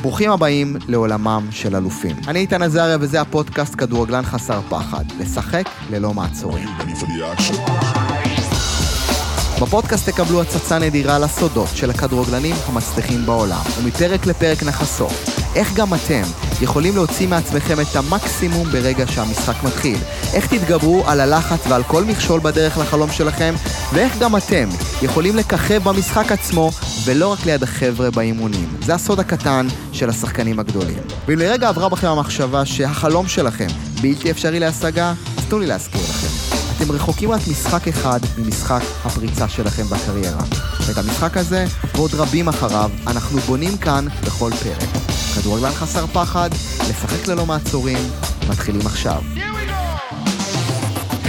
ברוכים הבאים לעולמם של אלופים. אני איתן עזריה וזה הפודקאסט כדורגלן חסר פחד. לשחק ללא מעצורים. בפודקאסט תקבלו הצצה נדירה לסודות של הכדורגלנים המצליחים בעולם, ומפרק לפרק נחשוף איך גם אתם יכולים להוציא מעצמכם את המקסימום ברגע שהמשחק מתחיל, איך תתגברו על הלחץ ועל כל מכשול בדרך לחלום שלכם, ואיך גם אתם יכולים לככב במשחק עצמו ולא רק ליד החבר'ה באימונים. זה הסוד הקטן של השחקנים הגדולים. ואם לרגע עברה בכם המחשבה שהחלום שלכם בלתי אפשרי להשגה, אז תנו לי להזכיר לכם. אתם רחוקים רק משחק אחד ממשחק הפריצה שלכם בקריירה. ואת המשחק הזה, ועוד רבים אחריו, אנחנו בונים כאן בכל פרק. כדורגלן חסר פחד, לשחק ללא מעצורים, מתחילים עכשיו.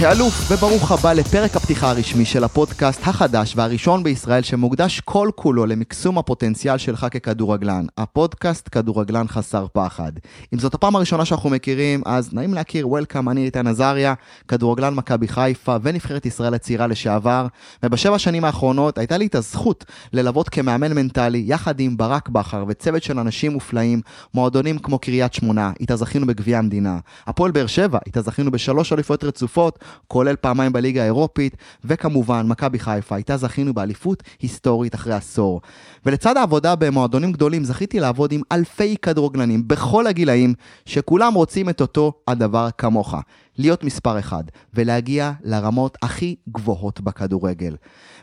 האלוף, וברוך הבא לפרק הפתיחה הרשמי של הפודקאסט החדש והראשון בישראל שמוקדש כל כולו למקסום הפוטנציאל שלך ככדורגלן. הפודקאסט כדורגלן חסר פחד. אם זאת הפעם הראשונה שאנחנו מכירים, אז נעים להכיר, וולקאם, אני איתן עזריה, כדורגלן מכבי חיפה ונבחרת ישראל הצעירה לשעבר, ובשבע שנים האחרונות הייתה לי את הזכות ללוות כמאמן מנטלי, יחד עם ברק בכר וצוות של אנשים מופלאים, מועדונים כמו קריית שמונה, איתה זכינו בגביע המדינה. הפועל באר שבע, איתה זכינו בשלוש אליפויות רצופות, כולל פעמיים בליגה האירופית, וכמובן, מכבי חיפה, איתה זכינו באליפות היסטורית אחרי עשור. ולצד העבודה במועדונים גדולים, זכיתי לעבוד עם אלפי כדורגלנים בכל הגילאים, שכולם רוצים את אותו הדבר כמוך. להיות מספר אחד, ולהגיע לרמות הכי גבוהות בכדורגל.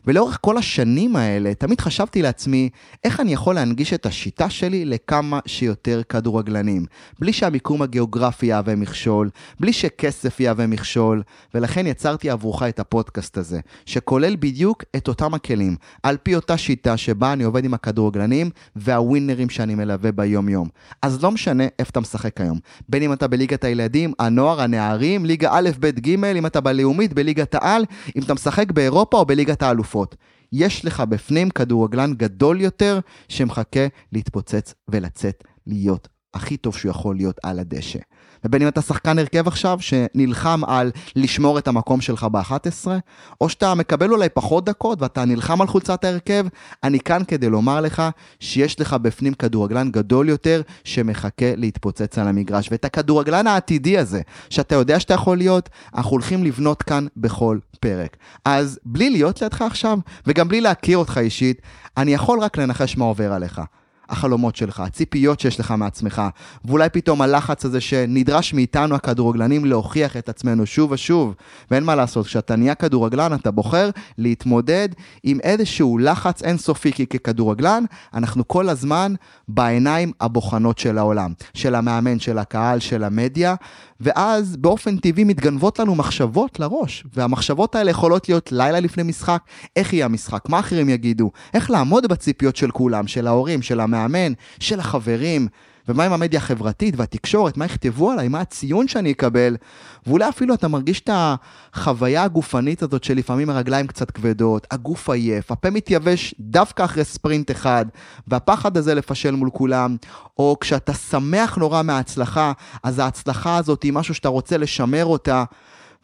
ולאורך כל השנים האלה, תמיד חשבתי לעצמי, איך אני יכול להנגיש את השיטה שלי לכמה שיותר כדורגלנים, בלי שהמיקום הגיאוגרפי יהווה מכשול, בלי שכסף יהווה מכשול, ולכן יצרתי עבורך את הפודקאסט הזה, שכולל בדיוק את אותם הכלים, על פי אותה שיטה שבה אני עובד עם הכדורגלנים והווינרים שאני מלווה ביום-יום. אז לא משנה איפה אתה משחק היום, בין אם אתה בליגת הילדים, הנוער, הנערים, ליגה א', ב', ג', אם אתה בלאומית, בליגת העל, אם אתה משחק באירופה או בליגת האלופות. יש לך בפנים כדורגלן גדול יותר שמחכה להתפוצץ ולצאת להיות הכי טוב שהוא יכול להיות על הדשא. ובין אם אתה שחקן הרכב עכשיו שנלחם על לשמור את המקום שלך ב-11, או שאתה מקבל אולי פחות דקות ואתה נלחם על חולצת ההרכב, אני כאן כדי לומר לך שיש לך בפנים כדורגלן גדול יותר שמחכה להתפוצץ על המגרש. ואת הכדורגלן העתידי הזה, שאתה יודע שאתה יכול להיות, אנחנו הולכים לבנות כאן בכל פרק. אז בלי להיות לידך עכשיו, וגם בלי להכיר אותך אישית, אני יכול רק לנחש מה עובר עליך. החלומות שלך, הציפיות שיש לך מעצמך, ואולי פתאום הלחץ הזה שנדרש מאיתנו הכדורגלנים להוכיח את עצמנו שוב ושוב. ואין מה לעשות, כשאתה נהיה כדורגלן אתה בוחר להתמודד עם איזשהו לחץ אינסופי, כי ככדורגלן. אנחנו כל הזמן בעיניים הבוחנות של העולם, של המאמן, של הקהל, של המדיה, ואז באופן טבעי מתגנבות לנו מחשבות לראש, והמחשבות האלה יכולות להיות לילה לפני משחק, איך יהיה המשחק, מה אחרים יגידו, איך לעמוד בציפיות של כולם, של ההורים, של המאמן, של החברים. ומה עם המדיה החברתית והתקשורת, מה יכתבו עליי, מה הציון שאני אקבל, ואולי אפילו אתה מרגיש את החוויה הגופנית הזאת שלפעמים הרגליים קצת כבדות, הגוף עייף, הפה מתייבש דווקא אחרי ספרינט אחד, והפחד הזה לפשל מול כולם, או כשאתה שמח נורא מההצלחה, אז ההצלחה הזאת היא משהו שאתה רוצה לשמר אותה.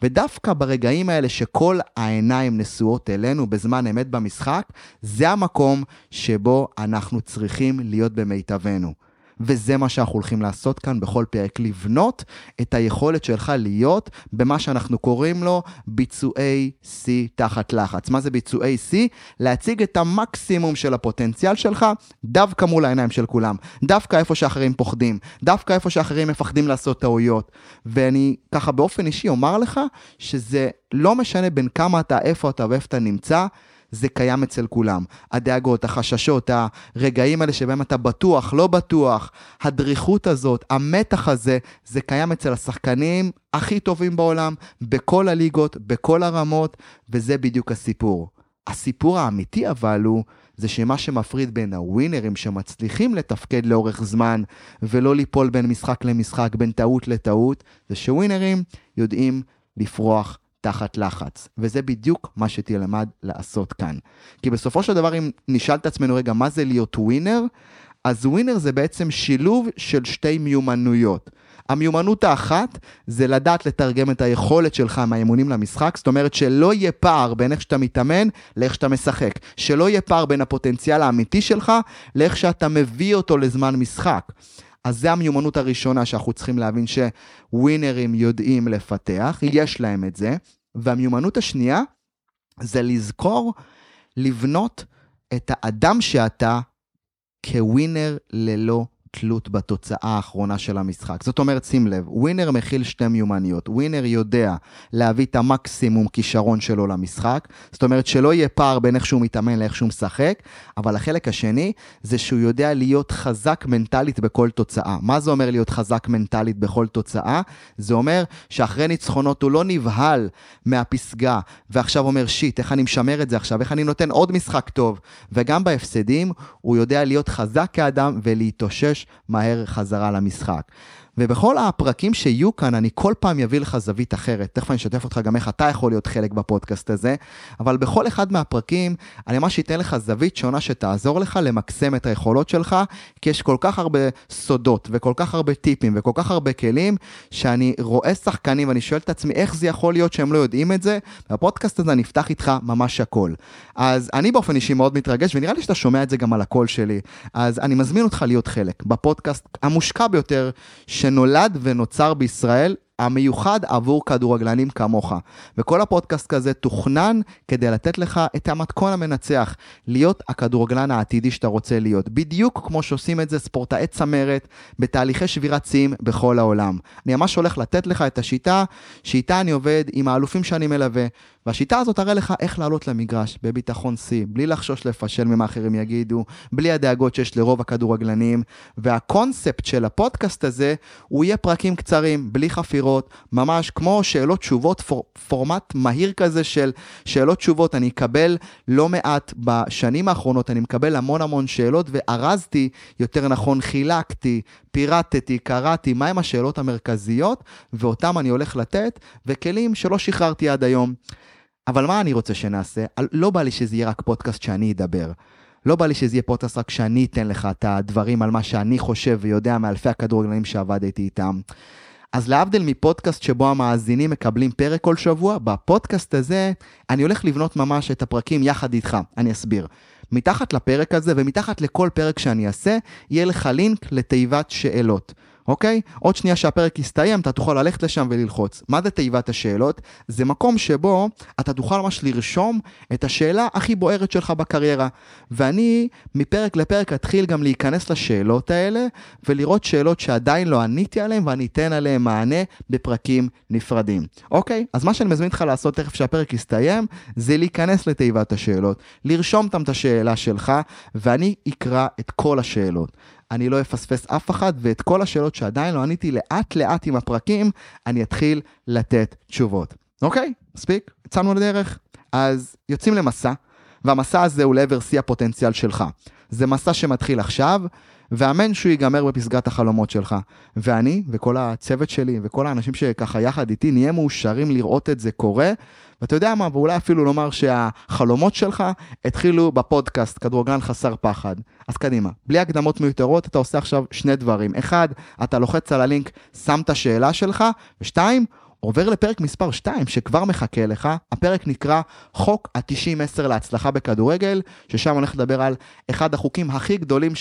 ודווקא ברגעים האלה שכל העיניים נשואות אלינו בזמן אמת במשחק, זה המקום שבו אנחנו צריכים להיות במיטבנו. וזה מה שאנחנו הולכים לעשות כאן בכל פרק, לבנות את היכולת שלך להיות במה שאנחנו קוראים לו ביצועי C תחת לחץ. מה זה ביצועי C? להציג את המקסימום של הפוטנציאל שלך דווקא מול העיניים של כולם, דווקא איפה שאחרים פוחדים, דווקא איפה שאחרים מפחדים לעשות טעויות. ואני ככה באופן אישי אומר לך שזה לא משנה בין כמה אתה, איפה אתה ואיפה אתה נמצא, זה קיים אצל כולם. הדאגות, החששות, הרגעים האלה שבהם אתה בטוח, לא בטוח, הדריכות הזאת, המתח הזה, זה קיים אצל השחקנים הכי טובים בעולם, בכל הליגות, בכל הרמות, וזה בדיוק הסיפור. הסיפור האמיתי אבל הוא, זה שמה שמפריד בין הווינרים שמצליחים לתפקד לאורך זמן ולא ליפול בין משחק למשחק, בין טעות לטעות, זה שווינרים יודעים לפרוח תחת לחץ. וזה בדיוק מה שתלמד לעשות כאן. כי בסופו של דבר, אם נשאל את עצמנו רגע, מה זה להיות ווינר? אז ווינר זה בעצם שילוב של שתי מיומנויות. המיומנות האחת זה לדעת לתרגם את היכולת שלך מהאימונים למשחק, זאת אומרת שלא יהיה פער בין איך שאתה מתאמן לאיך שאתה משחק, שלא יהיה פער בין הפוטנציאל האמיתי שלך לאיך שאתה מביא אותו לזמן משחק. אז זה המיומנות הראשונה שאנחנו צריכים להבין שווינרים יודעים לפתח, יש להם את זה. והמיומנות השנייה זה לזכור לבנות את האדם שאתה כווינר ללא תלות בתוצאה האחרונה של המשחק. זאת אומרת, שים לב, ווינר מכיל שתי מיומנויות. ווינר יודע להביא את המקסימום כישרון שלו למשחק, זאת אומרת שלא יהיה פער בין איך שהוא מתאמן לאיך שהוא משחק, אבל החלק השני זה שהוא יודע להיות חזק מנטלית בכל תוצאה. מה זה אומר להיות חזק מנטלית בכל תוצאה? זה אומר שאחרי ניצחונות הוא לא נבהל מהפסגה, ועכשיו אומר, שיט, איך אני משמר את זה עכשיו, איך אני נותן עוד משחק טוב. וגם בהפסדים, הוא יודע להיות חזק כאדם ולהתאושש מהר חזרה למשחק. ובכל הפרקים שיהיו כאן, אני כל פעם אביא לך זווית אחרת. תכף אני אשתף אותך גם איך אתה יכול להיות חלק בפודקאסט הזה, אבל בכל אחד מהפרקים, אני ממש אתן לך זווית שונה שתעזור לך למקסם את היכולות שלך, כי יש כל כך הרבה סודות, וכל כך הרבה טיפים, וכל כך הרבה כלים, שאני רואה שחקנים ואני שואל את עצמי, איך זה יכול להיות שהם לא יודעים את זה? בפודקאסט הזה אני אפתח איתך ממש הכל. אז אני באופן אישי מאוד מתרגש, ונראה לי שאתה שומע את זה גם על הקול שלי. אז אני מזמין אותך להיות חלק בפודקאסט המושקע ביותר, שנולד ונוצר בישראל המיוחד עבור כדורגלנים כמוך. וכל הפודקאסט כזה תוכנן כדי לתת לך את המתכון המנצח, להיות הכדורגלן העתידי שאתה רוצה להיות. בדיוק כמו שעושים את זה ספורטאי צמרת בתהליכי שבירת שיאים בכל העולם. אני ממש הולך לתת לך את השיטה שאיתה אני עובד עם האלופים שאני מלווה. והשיטה הזאת תראה לך איך לעלות למגרש בביטחון שיא, בלי לחשוש לפשל ממה אחרים יגידו, בלי הדאגות שיש לרוב הכדורגלנים. והקונספט של הפודקאסט הזה, הוא יהיה פרקים קצרים, בלי חפירות, ממש כמו שאלות תשובות, פור, פורמט מהיר כזה של שאלות תשובות. אני אקבל לא מעט בשנים האחרונות, אני מקבל המון המון שאלות, וארזתי, יותר נכון, חילקתי, פירטתי, קראתי, מהם השאלות המרכזיות, ואותם אני הולך לתת, וכלים שלא שחררתי עד היום. אבל מה אני רוצה שנעשה? לא בא לי שזה יהיה רק פודקאסט שאני אדבר. לא בא לי שזה יהיה פודקאסט רק שאני אתן לך את הדברים על מה שאני חושב ויודע מאלפי הכדורגלנים שעבדתי איתם. אז להבדיל מפודקאסט שבו המאזינים מקבלים פרק כל שבוע, בפודקאסט הזה אני הולך לבנות ממש את הפרקים יחד איתך. אני אסביר. מתחת לפרק הזה ומתחת לכל פרק שאני אעשה, יהיה לך לינק לתיבת שאלות. אוקיי? עוד שנייה שהפרק יסתיים, אתה תוכל ללכת לשם וללחוץ. מה זה תיבת השאלות? זה מקום שבו אתה תוכל ממש לרשום את השאלה הכי בוערת שלך בקריירה. ואני מפרק לפרק אתחיל גם להיכנס לשאלות האלה, ולראות שאלות שעדיין לא עניתי עליהן, ואני אתן עליהן מענה בפרקים נפרדים. אוקיי? אז מה שאני מזמין אותך לעשות תכף שהפרק יסתיים, זה להיכנס לתיבת השאלות, לרשום אותם את השאלה שלך, ואני אקרא את כל השאלות. אני לא אפספס אף אחד, ואת כל השאלות שעדיין לא עניתי לאט לאט עם הפרקים, אני אתחיל לתת תשובות. אוקיי, מספיק? יצאנו לדרך. אז יוצאים למסע, והמסע הזה הוא לעבר שיא הפוטנציאל שלך. זה מסע שמתחיל עכשיו, ואמן שהוא ייגמר בפסגת החלומות שלך. ואני, וכל הצוות שלי, וכל האנשים שככה יחד איתי, נהיה מאושרים לראות את זה קורה. ואתה יודע מה, ואולי אפילו לומר שהחלומות שלך התחילו בפודקאסט כדורגלן חסר פחד. אז קדימה, בלי הקדמות מיותרות, אתה עושה עכשיו שני דברים. אחד, אתה לוחץ על הלינק, שם את השאלה שלך, ושתיים, עובר לפרק מספר 2 שכבר מחכה לך, הפרק נקרא חוק ה-90-10 להצלחה בכדורגל, ששם הולך לדבר על אחד החוקים הכי גדולים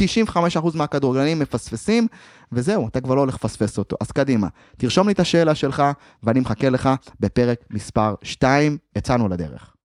ש-95% מהכדורגלנים מפספסים, וזהו, אתה כבר לא הולך לפספס אותו. אז קדימה, תרשום לי את השאלה שלך, ואני מחכה לך בפרק מספר 2, יצאנו לדרך.